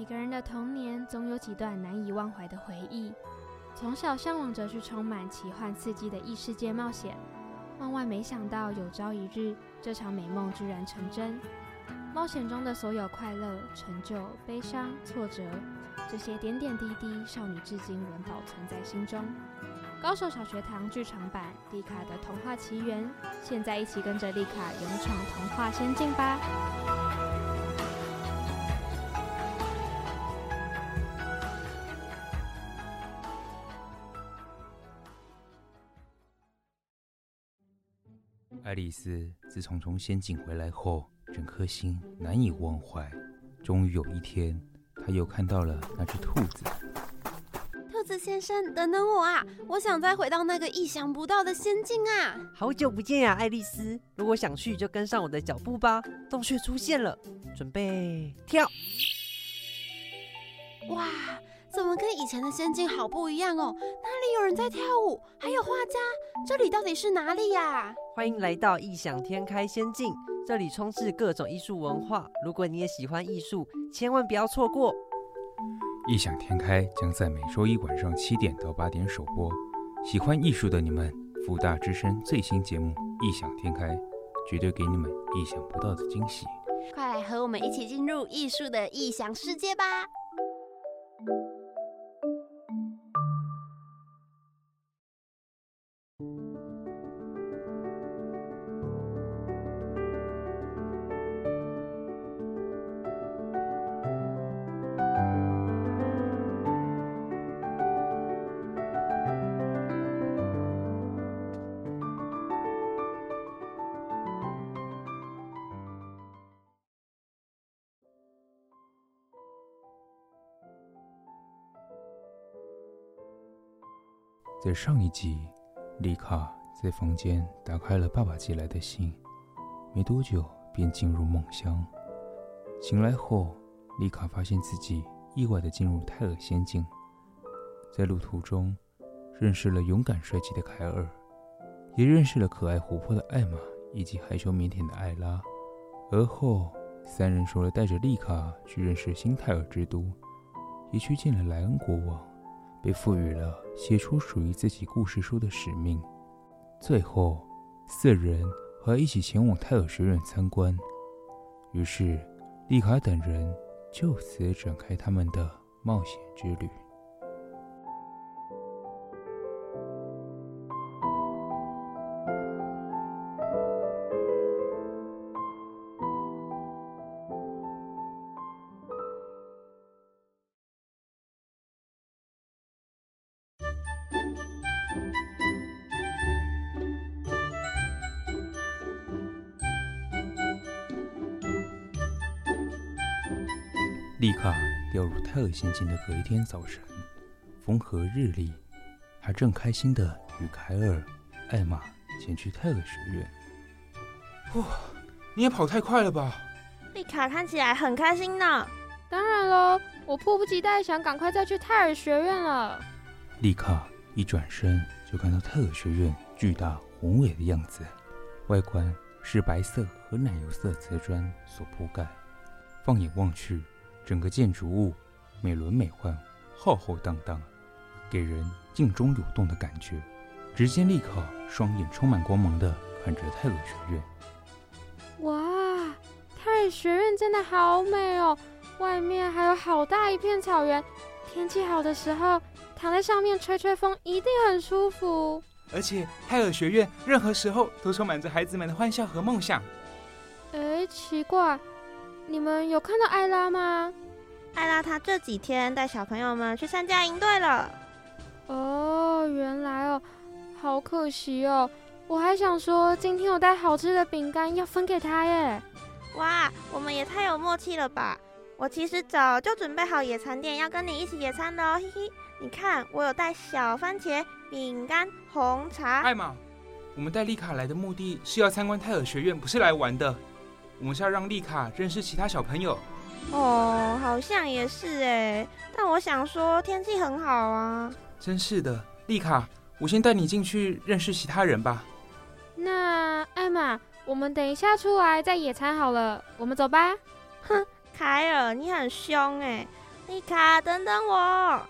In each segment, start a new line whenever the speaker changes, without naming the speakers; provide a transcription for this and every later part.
每个人的童年总有几段难以忘怀的回忆。从小向往着去充满奇幻刺激的异世界冒险，万万没想到有朝一日，这场美梦居然成真。冒险中的所有快乐、成就、悲伤、挫折，这些点点滴滴，少女至今仍保存在心中。高手小学堂剧场版《丽卡的童话奇缘》，现在一起跟着丽卡勇闯童话仙境吧！
丽丝自从从仙境回来后，整颗心难以忘怀。终于有一天，她又看到了那只兔子。
兔子先生，等等我啊！我想再回到那个意想不到的仙境啊！
好久不见呀，爱丽丝！如果想去，就跟上我的脚步吧。洞穴出现了，准备跳！
哇，怎么跟以前的仙境好不一样哦？哪里有人在跳舞？还有画家？这里到底是哪里呀？
欢迎来到异想天开仙境，这里充斥各种艺术文化。如果你也喜欢艺术，千万不要错过。
异想天开将在每周一晚上七点到八点首播。喜欢艺术的你们，福大之声最新节目《异想天开》，绝对给你们意想不到的惊喜。
快来和我们一起进入艺术的异想世界吧！
you 在上一集，丽卡在房间打开了爸爸寄来的信，没多久便进入梦乡。醒来后，丽卡发现自己意外地进入泰尔仙境，在路途中认识了勇敢帅气的凯尔，也认识了可爱活泼的艾玛以及害羞腼腆的艾拉。而后，三人说了带着丽卡去认识新泰尔之都，也去见了莱恩国王。被赋予了写出属于自己故事书的使命。最后，四人还一起前往泰尔学院参观。于是，丽卡等人就此展开他们的冒险之旅。泰尔仙境的隔一天早晨，风和日丽，他正开心的与凯尔、艾玛前去泰尔学院。
哇，你也跑太快了吧！
丽卡看起来很开心呢。
当然喽，我迫不及待想赶快再去泰尔学院了。
丽卡一转身就看到泰尔学院巨大宏伟的样子，外观是白色和奶油色瓷砖所铺盖，放眼望去。整个建筑物美轮美奂、浩浩荡荡，给人静中有动的感觉。只见丽卡双眼充满光芒的看着泰尔学院。
哇，泰尔学院真的好美哦！外面还有好大一片草原，天气好的时候躺在上面吹吹风一定很舒服。
而且泰尔学院任何时候都充满着孩子们的欢笑和梦想。
哎，奇怪。你们有看到艾拉吗？
艾拉她这几天带小朋友们去参加营队了。
哦，原来哦，好可惜哦，我还想说今天有带好吃的饼干要分给他耶。
哇，我们也太有默契了吧！我其实早就准备好野餐垫要跟你一起野餐的哦，嘿嘿。你看，我有带小番茄、饼干、红茶。
艾玛，我们带丽卡来的目的是要参观泰尔学院，不是来玩的。我们是要让丽卡认识其他小朋友。
哦，好像也是哎，但我想说天气很好啊。
真是的，丽卡，我先带你进去认识其他人吧。
那艾玛，我们等一下出来再野餐好了，我们走吧。
哼，凯尔，你很凶哎！丽卡，等等我。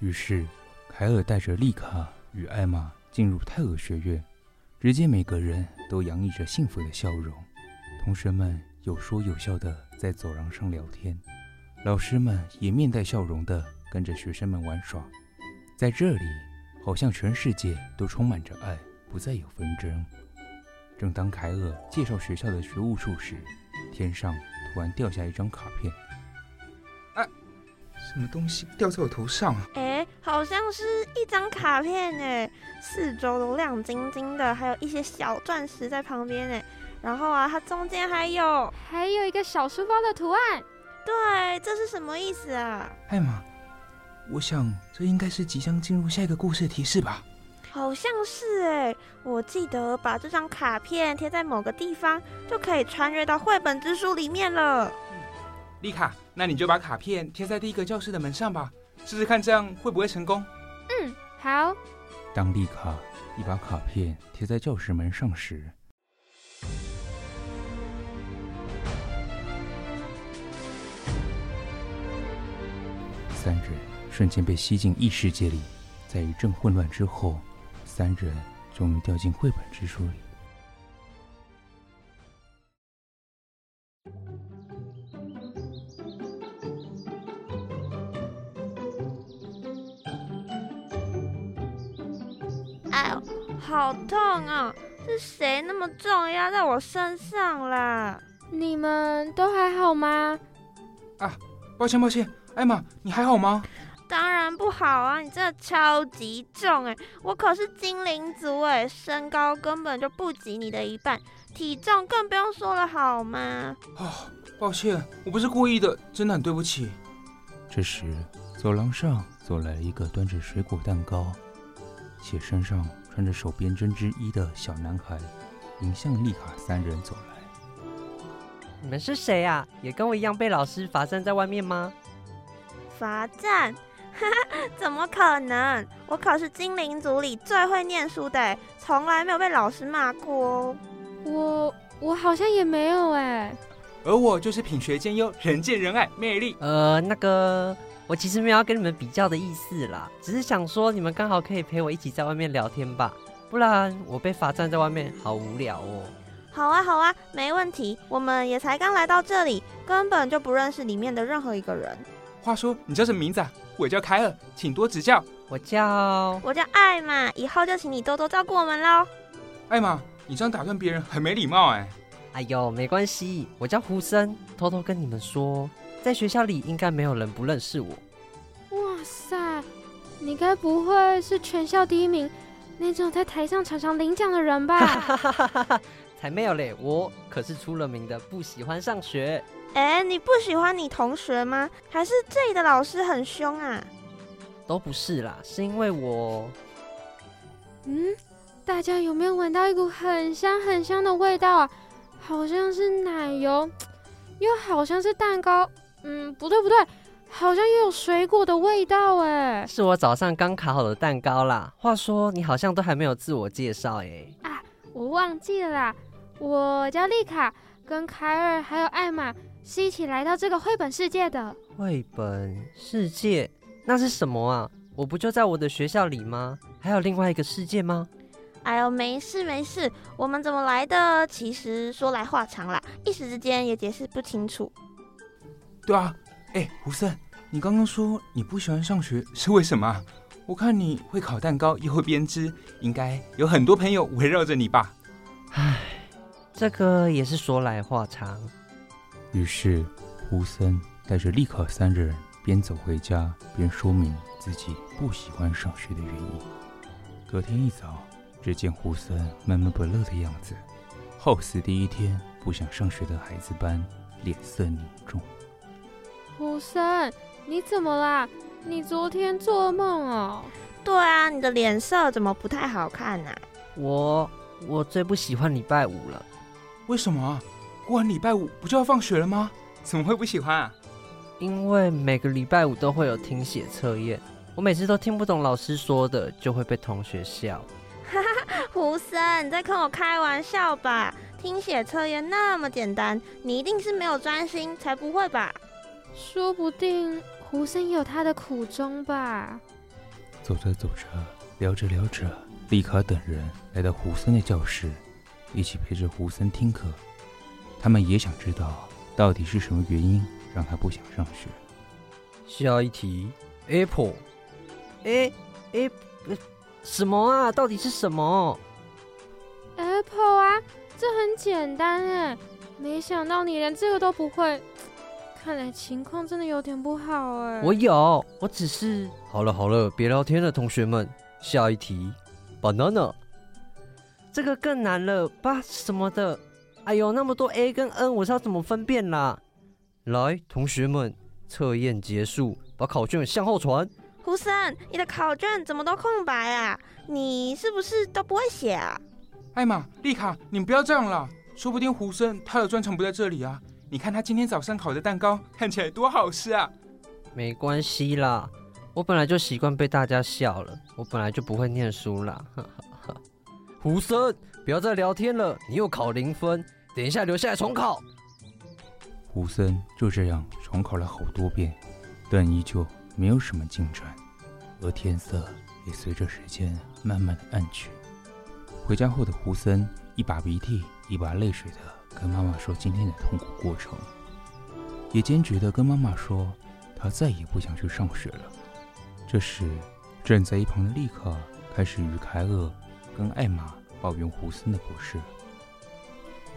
于是，凯尔带着丽卡与艾玛进入泰尔学院，只见每个人都洋溢着幸福的笑容，同学们有说有笑的在走廊上聊天，老师们也面带笑容的跟着学生们玩耍。在这里，好像全世界都充满着爱，不再有纷争。正当凯尔介绍学校的学务处时，天上突然掉下一张卡片。
啊，什么东西掉在我头上啊？
哎，好像是一张卡片哎，四周都亮晶晶的，还有一些小钻石在旁边哎。然后啊，它中间还有
还有一个小书包的图案。
对，这是什么意思啊？
艾玛，我想这应该是即将进入下一个故事的提示吧。
好像是哎，我记得把这张卡片贴在某个地方，就可以穿越到绘本之书里面了。
丽卡，那你就把卡片贴在第一个教室的门上吧，试试看这样会不会成功？
嗯，好。
当丽卡一把卡片贴在教室门上时，三人瞬间被吸进异世界里，在一阵混乱之后。三人终于掉进绘本之书里。
哎呦，好痛啊！是谁那么重压在我身上啦？
你们都还好吗？
啊，抱歉抱歉，艾玛，你还好吗？
当然不好啊！你真的超级重哎，我可是精灵族哎，身高根本就不及你的一半，体重更不用说了好吗？
啊、哦，抱歉，我不是故意的，真的很对不起。
这时，走廊上走来了一个端着水果蛋糕，且身上穿着手编针织衣的小男孩，迎向丽卡三人走来。
你们是谁啊？也跟我一样被老师罚站在外面吗？
罚站？哈哈，怎么可能？我可是精灵族里最会念书的，从来没有被老师骂过。
我我好像也没有哎。
而我就是品学兼优、人见人爱、魅力。
呃，那个，我其实没有要跟你们比较的意思啦，只是想说你们刚好可以陪我一起在外面聊天吧，不然我被罚站在外面好无聊哦。
好啊，好啊，没问题。我们也才刚来到这里，根本就不认识里面的任何一个人。
话说，你叫什么名字啊？我叫凯尔，请多指教。
我叫
我叫艾玛，以后就请你多多照顾我们喽。
艾玛，你这样打断别人很没礼貌哎。
哎呦，没关系，我叫胡森。偷偷跟你们说，在学校里应该没有人不认识我。
哇塞，你该不会是全校第一名那种在台上常常领奖的人吧？
才没有嘞，我可是出了名的不喜欢上学。
哎，你不喜欢你同学吗？还是这里的老师很凶啊？
都不是啦，是因为我……
嗯，大家有没有闻到一股很香很香的味道啊？好像是奶油，又好像是蛋糕。嗯，不对不对，好像又有水果的味道哎。
是我早上刚烤好的蛋糕啦。话说你好像都还没有自我介绍哎。
啊，我忘记了啦，我叫丽卡，跟凯尔还有艾玛。是一起来到这个绘本世界的。
绘本世界？那是什么啊？我不就在我的学校里吗？还有另外一个世界吗？
哎呦，没事没事，我们怎么来的？其实说来话长啦，一时之间也解释不清楚。
对啊，哎，胡森，你刚刚说你不喜欢上学是为什么？我看你会烤蛋糕又会编织，应该有很多朋友围绕着你吧？
唉，这个也是说来话长。
于是，胡森带着丽卡三人边走回家，边说明自己不喜欢上学的原因。隔天一早，只见胡森闷闷不乐的样子，好似第一天不想上学的孩子般，脸色凝重。
胡森，你怎么啦？你昨天做噩梦哦？
对啊，你的脸色怎么不太好看呢？
我我最不喜欢礼拜五了。
为什么？过完礼拜五不就要放学了吗？怎么会不喜欢啊？
因为每个礼拜五都会有听写测验，我每次都听不懂老师说的，就会被同学笑。
哈哈，胡森，你在跟我开玩笑吧？听写测验那么简单，你一定是没有专心才不会吧？
说不定胡森有他的苦衷吧。
走着走着，聊着聊着，丽卡等人来到胡森的教室，一起陪着胡森听课。他们也想知道，到底是什么原因让他不想上学。
下一题，Apple，哎哎，什么啊？到底是什么
？Apple 啊，这很简单哎。没想到你连这个都不会，看来情况真的有点不好哎。
我有，我只是……好了好了，别聊天了，同学们。下一题，banana，这个更难了吧？什么的？哎呦，那么多 A 跟 N，我是要怎么分辨啦？来，同学们，测验结束，把考卷向后传。
胡森，你的考卷怎么都空白啊？你是不是都不会写啊？
艾玛、丽卡，你们不要这样了。说不定胡森他的专长不在这里啊！你看他今天早上烤的蛋糕看起来多好吃啊！
没关系啦，我本来就习惯被大家笑了，我本来就不会念书啦。胡森，不要再聊天了，你又考零分，等一下留下来重考。
胡森就这样重考了好多遍，但依旧没有什么进展，而天色也随着时间慢慢的暗去。回家后的胡森一把鼻涕。一把泪水的跟妈妈说今天的痛苦过程，也坚决的跟妈妈说他再也不想去上学了。这时，站在一旁的丽卡开始与凯尔跟艾玛抱怨胡森的不是。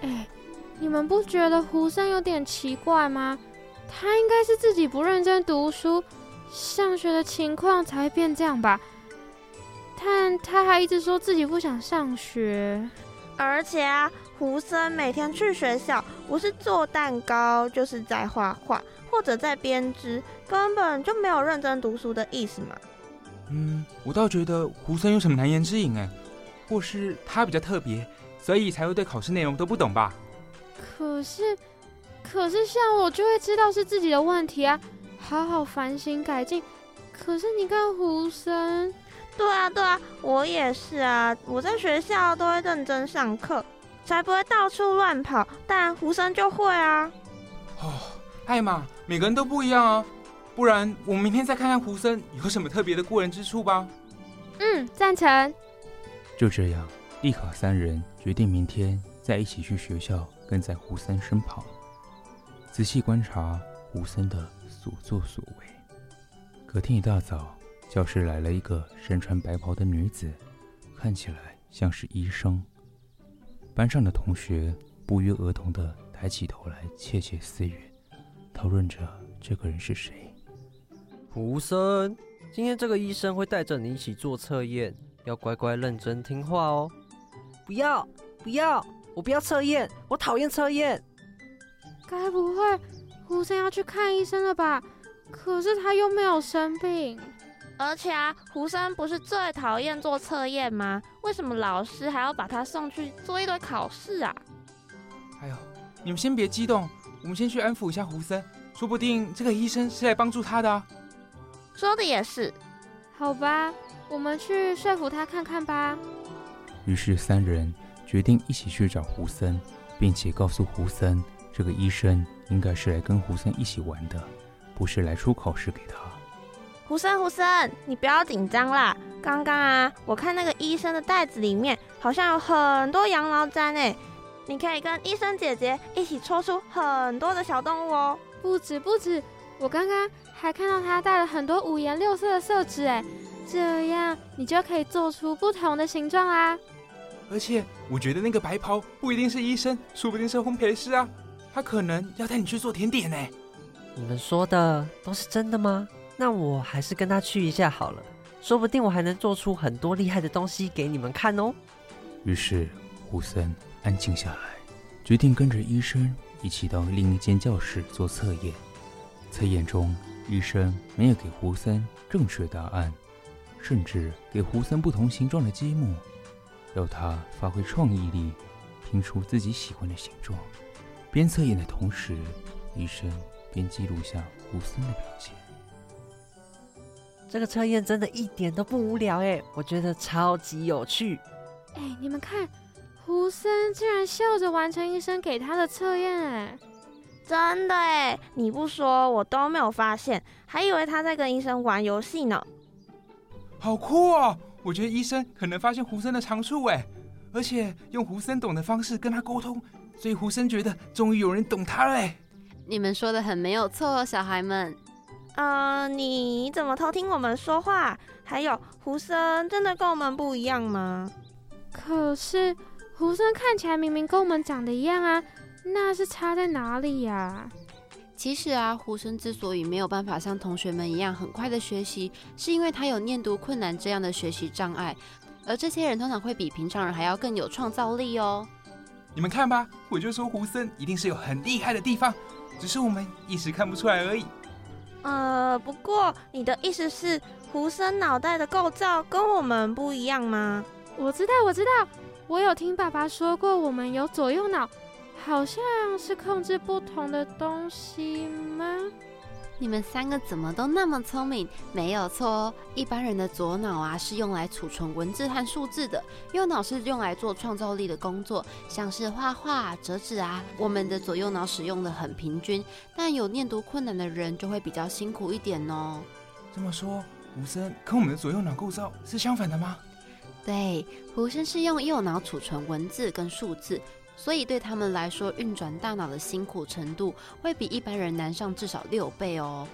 哎，你们不觉得胡森有点奇怪吗？他应该是自己不认真读书，上学的情况才会变这样吧？但他还一直说自己不想上学，
而且啊。胡森每天去学校，不是做蛋糕，就是在画画或者在编织，根本就没有认真读书的意思嘛。
嗯，我倒觉得胡森有什么难言之隐哎，或是他比较特别，所以才会对考试内容都不懂吧？
可是，可是像我就会知道是自己的问题啊，好好反省改进。可是你看胡森，
对啊对啊，我也是啊，我在学校都会认真上课。才不会到处乱跑，但胡森就会啊。
哦，艾玛，每个人都不一样啊，不然我们明天再看看胡森有什么特别的过人之处吧。
嗯，赞成。
就这样，丽卡三人决定明天再一起去学校，跟在胡森身旁，仔细观察胡森的所作所为。隔天一大早，教室来了一个身穿白袍的女子，看起来像是医生。班上的同学不约而同地抬起头来窃窃私语，讨论着这个人是谁。
胡森，今天这个医生会带着你一起做测验，要乖乖认真听话哦。不要，不要，我不要测验，我讨厌测验。
该不会胡森要去看医生了吧？可是他又没有生病。
而且啊，胡森不是最讨厌做测验吗？为什么老师还要把他送去做一堆考试啊？
哎呦，你们先别激动，我们先去安抚一下胡森，说不定这个医生是来帮助他的啊。
说的也是，
好吧，我们去说服他看看吧。
于是三人决定一起去找胡森，并且告诉胡森，这个医生应该是来跟胡森一起玩的，不是来出考试给他。
胡森，胡森，你不要紧张啦。刚刚啊，我看那个医生的袋子里面好像有很多羊毛毡诶，你可以跟医生姐姐一起抽出很多的小动物哦。
不止不止，我刚刚还看到他带了很多五颜六色的色纸诶，这样你就可以做出不同的形状啦。
而且我觉得那个白袍不一定是医生，说不定是烘焙师啊，他可能要带你去做甜点呢。
你们说的都是真的吗？那我还是跟他去一下好了，说不定我还能做出很多厉害的东西给你们看哦。
于是胡森安静下来，决定跟着医生一起到另一间教室做测验。测验中，医生没有给胡森正确答案，甚至给胡森不同形状的积木，要他发挥创意力，拼出自己喜欢的形状。边测验的同时，医生边记录下胡森的表现。
这个测验真的一点都不无聊哎，我觉得超级有趣。
哎，你们看，胡森竟然笑着完成医生给他的测验哎。
真的哎，你不说我都没有发现，还以为他在跟医生玩游戏呢。
好酷哦！我觉得医生可能发现胡森的长处哎，而且用胡森懂的方式跟他沟通，所以胡森觉得终于有人懂他了哎。
你们说的很没有错哦，小孩们。
呃，你怎么偷听我们说话？还有，胡森真的跟我们不一样吗？
可是胡森看起来明明跟我们长得一样啊，那是差在哪里呀？
其实啊，胡森之所以没有办法像同学们一样很快的学习，是因为他有念读困难这样的学习障碍，而这些人通常会比平常人还要更有创造力哦。
你们看吧，我就说胡森一定是有很厉害的地方，只是我们一时看不出来而已。
呃，不过你的意思是胡森脑袋的构造跟我们不一样吗？
我知道，我知道，我有听爸爸说过，我们有左右脑。好像是控制不同的东西吗？
你们三个怎么都那么聪明？没有错哦，一般人的左脑啊是用来储存文字和数字的，右脑是用来做创造力的工作，像是画画、折纸啊。我们的左右脑使用的很平均，但有念读困难的人就会比较辛苦一点哦。
这么说，胡森跟我们的左右脑构造是相反的吗？
对，胡森是用右脑储存文字跟数字。所以对他们来说，运转大脑的辛苦程度会比一般人难上至少六倍哦。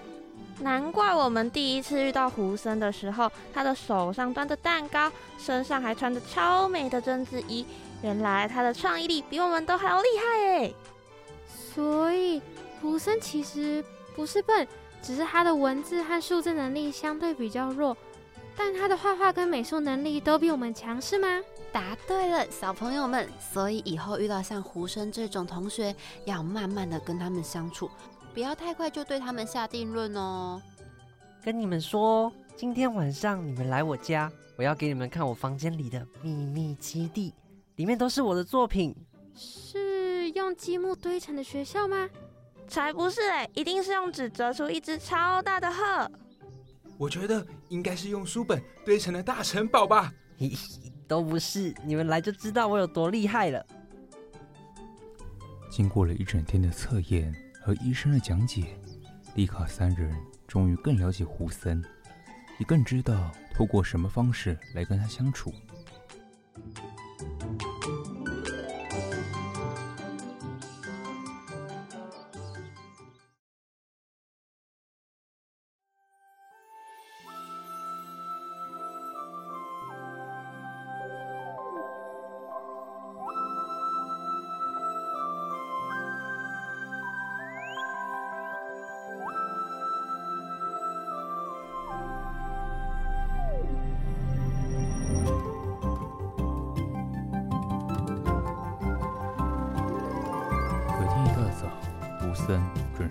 难怪我们第一次遇到胡森的时候，他的手上端着蛋糕，身上还穿着超美的针织衣。原来他的创意力比我们都还要厉害哎！
所以胡森其实不是笨，只是他的文字和数字能力相对比较弱。但他的画画跟美术能力都比我们强，是吗？
答对了，小朋友们。所以以后遇到像胡生这种同学，要慢慢的跟他们相处，不要太快就对他们下定论哦。
跟你们说，今天晚上你们来我家，我要给你们看我房间里的秘密基地，里面都是我的作品。
是用积木堆成的学校吗？
才不是哎，一定是用纸折出一只超大的鹤。
我觉得应该是用书本堆成的大城堡吧。
都不是，你们来就知道我有多厉害了。
经过了一整天的测验和医生的讲解，丽卡三人终于更了解胡森，也更知道透过什么方式来跟他相处。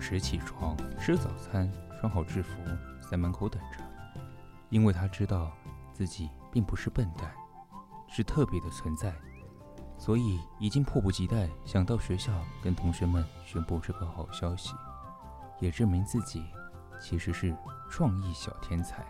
时起床，吃早餐，穿好制服，在门口等着。因为他知道自己并不是笨蛋，是特别的存在，所以已经迫不及待想到学校跟同学们宣布这个好消息，也证明自己其实是创意小天才。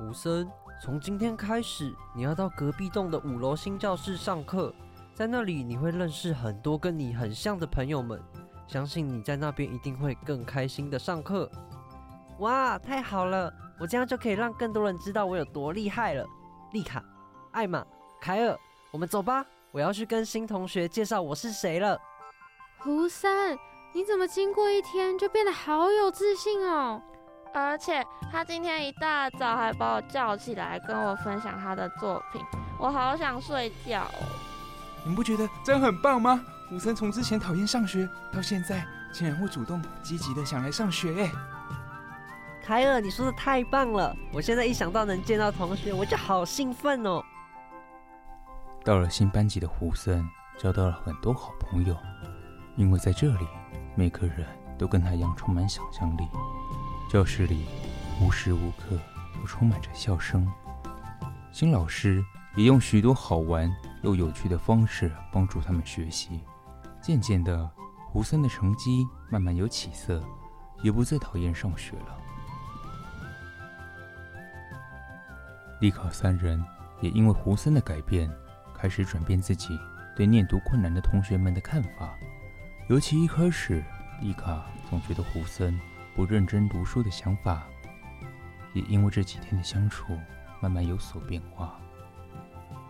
吴森，从今天开始，你要到隔壁栋的五楼新教室上课。在那里，你会认识很多跟你很像的朋友们，相信你在那边一定会更开心的上课。哇，太好了！我这样就可以让更多人知道我有多厉害了。丽卡、艾玛、凯尔，我们走吧，我要去跟新同学介绍我是谁了。
胡森，你怎么经过一天就变得好有自信哦？
而且他今天一大早还把我叫起来跟我分享他的作品，我好想睡觉哦。
你们不觉得这样很棒吗？胡森从之前讨厌上学，到现在竟然会主动积极的想来上学。哎，
凯尔，你说的太棒了！我现在一想到能见到同学，我就好兴奋哦。
到了新班级的胡森，交到了很多好朋友，因为在这里，每个人都跟他一样充满想象力。教室里无时无刻都充满着笑声，新老师也用许多好玩又有趣的方式帮助他们学习。渐渐的，胡森的成绩慢慢有起色，也不再讨厌上学了。丽卡三人也因为胡森的改变，开始转变自己对念读困难的同学们的看法，尤其一开始，丽卡总觉得胡森不认真读书的想法，也因为这几天的相处，慢慢有所变化。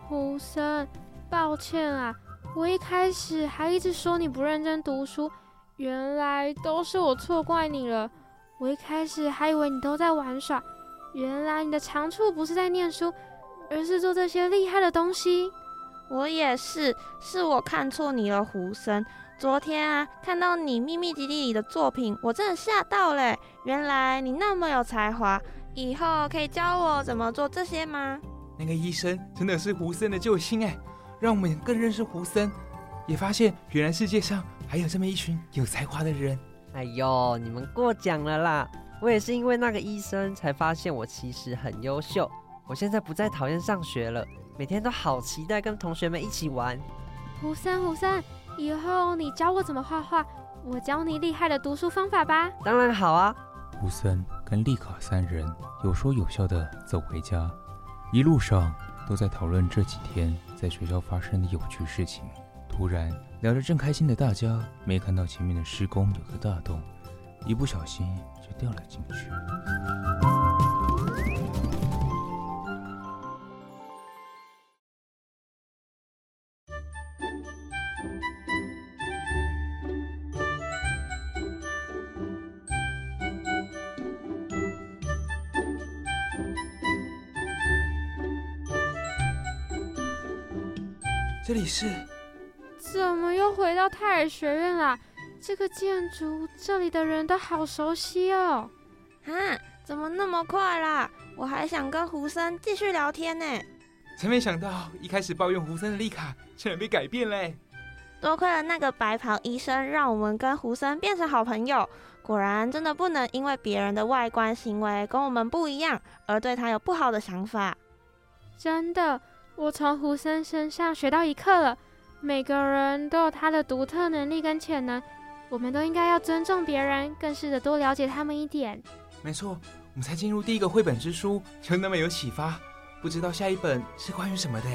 胡森，抱歉啊，我一开始还一直说你不认真读书，原来都是我错怪你了。我一开始还以为你都在玩耍，原来你的长处不是在念书，而是做这些厉害的东西。
我也是，是我看错你了，胡森。昨天啊，看到你秘密基地里的作品，我真的吓到了。原来你那么有才华，以后可以教我怎么做这些吗？
那个医生真的是胡森的救星哎，让我们更认识胡森，也发现原来世界上还有这么一群有才华的人。
哎呦，你们过奖了啦！我也是因为那个医生才发现我其实很优秀。我现在不再讨厌上学了，每天都好期待跟同学们一起玩。
胡森，胡森。以后你教我怎么画画，我教你厉害的读书方法吧。
当然好啊。
胡森跟丽卡三人有说有笑的走回家，一路上都在讨论这几天在学校发生的有趣事情。突然聊着正开心的大家，没看到前面的施工有个大洞，一不小心就掉了进去。
这里是？
怎么又回到泰尔学院了？这个建筑，这里的人都好熟悉哦。
啊，怎么那么快啦？我还想跟胡森继续聊天呢。
真没想到，一开始抱怨胡森的丽卡，竟然被改变嘞。
多亏了那个白袍医生，让我们跟胡森变成好朋友。果然，真的不能因为别人的外观行为跟我们不一样，而对他有不好的想法。
真的。我从胡森身上学到一课了，每个人都有他的独特能力跟潜能，我们都应该要尊重别人，更试着多了解他们一点。
没错，我们才进入第一个绘本之书，就那么有启发，不知道下一本是关于什么的。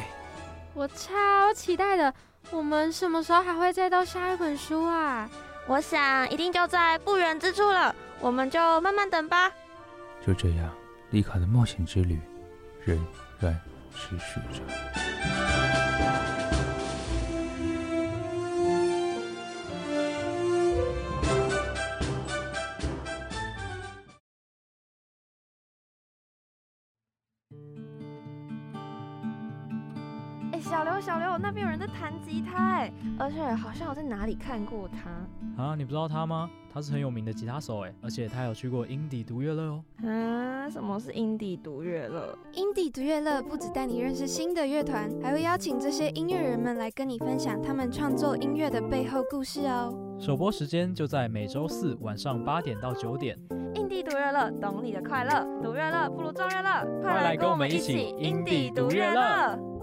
我超期待的，我们什么时候还会再到下一本书啊？
我想一定就在不远之处了，我们就慢慢等吧。
就这样，丽卡的冒险之旅仍然。持续着。
哎，小刘，那边有人在弹吉他，哎，而且好像我在哪里看过他。
啊，你不知道他吗？他是很有名的吉他手，哎，而且他有去过英迪独乐乐哦。
啊。什么是英迪独乐乐？
英迪独乐乐不只带你认识新的乐团，还会邀请这些音乐人们来跟你分享他们创作音乐的背后故事哦。
首播时间就在每周四晚上八点到九点。
英迪独乐乐，懂你的快乐，独乐乐不如众乐乐，
快来跟我们一起英迪独
乐乐。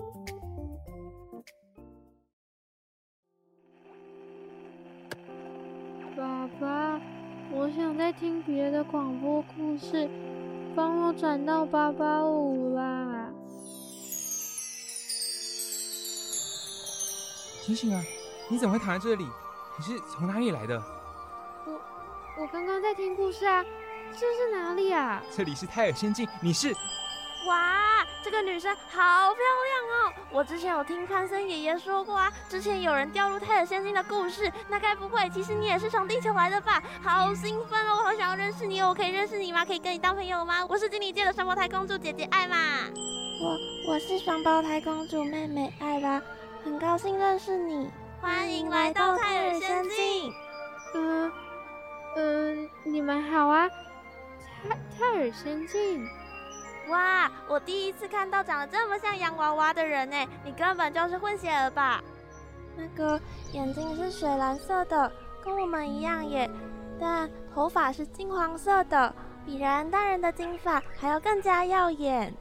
我想再听别的广播故事。帮我转到八八五啦！
醒醒啊！你怎么会躺在这里？你是从哪里来的？
我我刚刚在听故事啊！这是哪里啊？
这里是泰尔仙境。你是？
哇，这个女生好漂亮哦！我之前有听潘森爷爷说过啊，之前有人掉入泰尔仙境的故事。那该不会，其实你也是从地球来的吧？好兴奋哦！我好想要认识你哦！我可以认识你吗？可以跟你当朋友吗？我是经理界的双胞胎公主姐姐艾玛。
我我是双胞胎公主妹妹艾拉，很高兴认识你。
欢迎来到泰尔仙境。
嗯嗯，你们好啊，泰泰尔仙境。
哇！我第一次看到长得这么像洋娃娃的人呢，你根本就是混血儿吧？
那个眼睛是水蓝色的，跟我们一样耶，但头发是金黄色的，比燃燃大人的金发还要更加耀眼。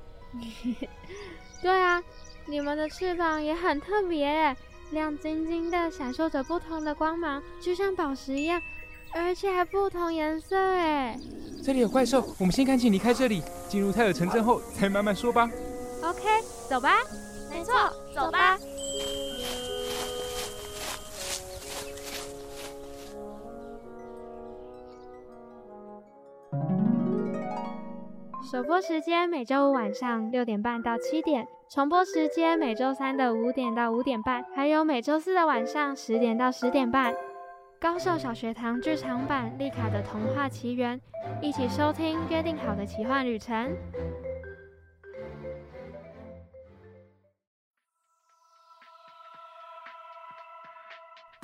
对啊，你们的翅膀也很特别，亮晶晶的，闪烁着不同的光芒，就像宝石一样。而且还不同颜色诶
这里有怪兽我们先赶紧离开这里进入泰尔城镇后再慢慢说吧。
Ok 走吧。
没错走吧。
首播时间每周五晚上六点半到七点重播时间每周三的五点到五点半还有每周四的晚上十点到十点半。高兽小学堂剧场版《丽卡的童话奇缘》，一起收听约定好的奇幻旅程。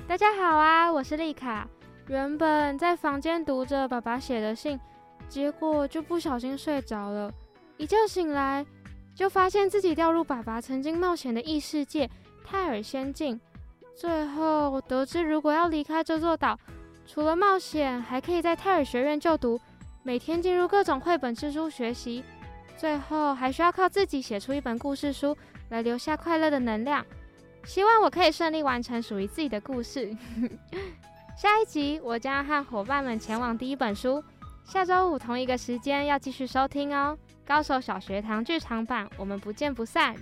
大家好啊，我是丽卡。原本在房间读着爸爸写的信，结果就不小心睡着了。一觉醒来，就发现自己掉入爸爸曾经冒险的异世界泰尔仙境。最后得知，如果要离开这座岛，除了冒险，还可以在泰尔学院就读，每天进入各种绘本之书学习。最后还需要靠自己写出一本故事书，来留下快乐的能量。希望我可以顺利完成属于自己的故事。下一集我将要和伙伴们前往第一本书。下周五同一个时间要继续收听哦。高手小学堂剧场版，我们不见不散。